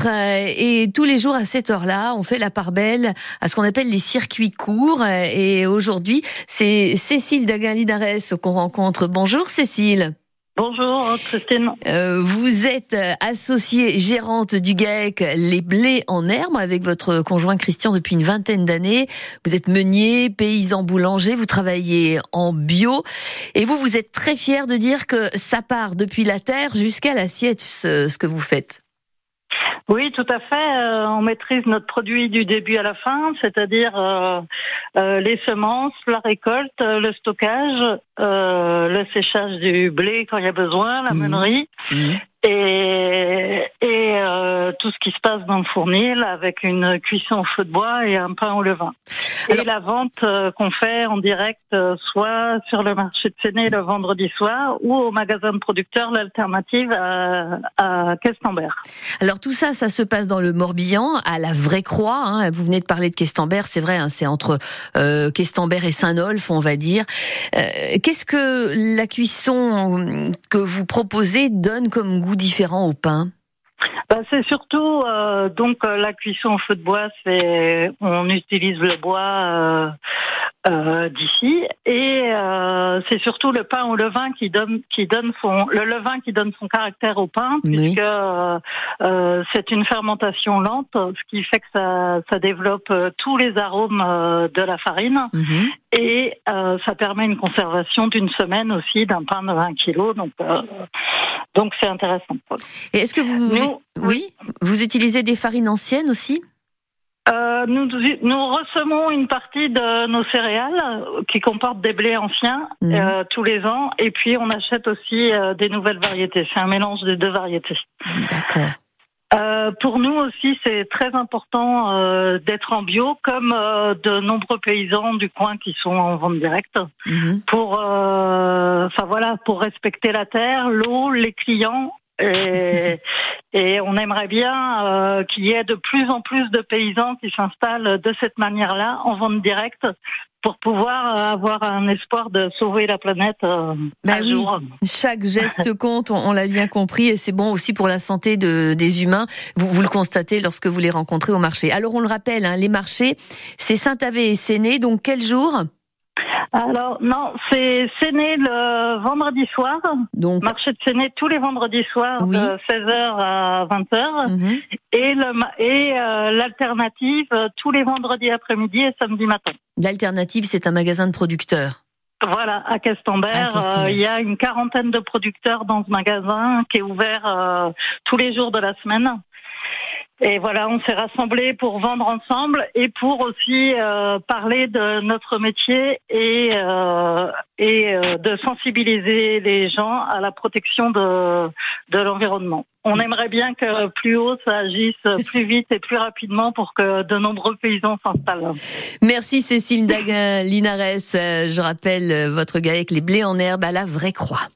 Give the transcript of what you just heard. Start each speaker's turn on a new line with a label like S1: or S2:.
S1: rencontre euh, et tous les jours à cette heure-là, on fait la part belle à ce qu'on appelle les circuits courts. Et aujourd'hui, c'est Cécile Daguin-Linares qu'on rencontre. Bonjour Cécile.
S2: Bonjour Christine.
S1: Euh, vous êtes associée gérante du GAEC Les Blés en Herbe avec votre conjoint Christian depuis une vingtaine d'années. Vous êtes meunier, paysan boulanger, vous travaillez en bio et vous, vous êtes très fier de dire que ça part depuis la terre jusqu'à l'assiette ce que vous faites.
S2: Oui, tout à fait. Euh, on maîtrise notre produit du début à la fin, c'est-à-dire euh, euh, les semences, la récolte, le stockage, le séchage du blé quand il y a besoin, la mmh. meunerie. Mmh et, et euh, tout ce qui se passe dans le fournil avec une cuisson au feu de bois et un pain au levain. et la vente euh, qu'on fait en direct, euh, soit sur le marché de Séné le vendredi soir ou au magasin de producteurs, l'alternative à, à Questembert.
S1: Alors tout ça, ça se passe dans le Morbihan, à la Vraie Croix. Hein. Vous venez de parler de Questembert, c'est vrai, hein, c'est entre euh, Questembert et Saint-Nolf, on va dire. Qu'est-ce que la cuisson que vous proposez donne comme goût différents au pain
S2: bah, c'est surtout euh, donc euh, la cuisson au feu de bois, on utilise le bois euh, d'ici. Et euh, c'est surtout le pain au levain qui donne qui donne son le levain qui donne son caractère au pain, puisque euh, c'est une fermentation lente, ce qui fait que ça, ça développe tous les arômes de la farine. Mhm. Et ça permet une conservation d'une semaine aussi d'un pain de 20 kilos. Donc donc c'est intéressant.
S1: Et est-ce que vous, oui, vous utilisez des farines anciennes aussi?
S2: Euh, nous, nous ressemons une partie de nos céréales qui comportent des blés anciens mhm. euh, tous les ans et puis on achète aussi euh, des nouvelles variétés. C'est un mélange des deux variétés. D'accord. Euh, pour nous aussi, c'est très important euh, d'être en bio, comme euh, de nombreux paysans du coin qui sont en vente directe, mhm. pour, enfin voilà, pour respecter la terre, l'eau, les clients et, et on aimerait bien euh, qu'il y ait de plus en plus de paysans qui s'installent de cette manière-là, en vente directe, pour pouvoir euh, avoir un espoir de sauver la planète euh, bah un jour.
S1: Chaque geste compte, on, l'a bien compris, et c'est bon aussi pour la santé de, des humains. Vous, vous le constatez lorsque vous les rencontrez au marché. Alors on le rappelle, hein, les marchés, c'est Saint-Avé et Séné, donc quel jour?
S2: Alors non, c'est Séné le vendredi soir. Donc marché de Séné tous les vendredis soirs de 16h à 20h mhm. et le et euh, l'alternative tous les vendredis après-midi et samedi matin.
S1: L'alternative, c'est un magasin de producteurs.
S2: Voilà, à Castambert, euh, il y a une quarantaine de producteurs dans ce magasin qui est ouvert euh, tous les jours de la semaine. Et voilà, on s'est rassemblés pour vendre ensemble et pour aussi euh, parler de notre métier et, euh, et euh, de sensibiliser les gens à la protection de, de l'environnement. On aimerait bien que plus haut ça agisse plus vite et plus rapidement pour que de nombreux paysans s'installent.
S1: Merci Cécile Daguin Linares. Je rappelle votre GAEC Les Blés en herbe à la Vraie Croix.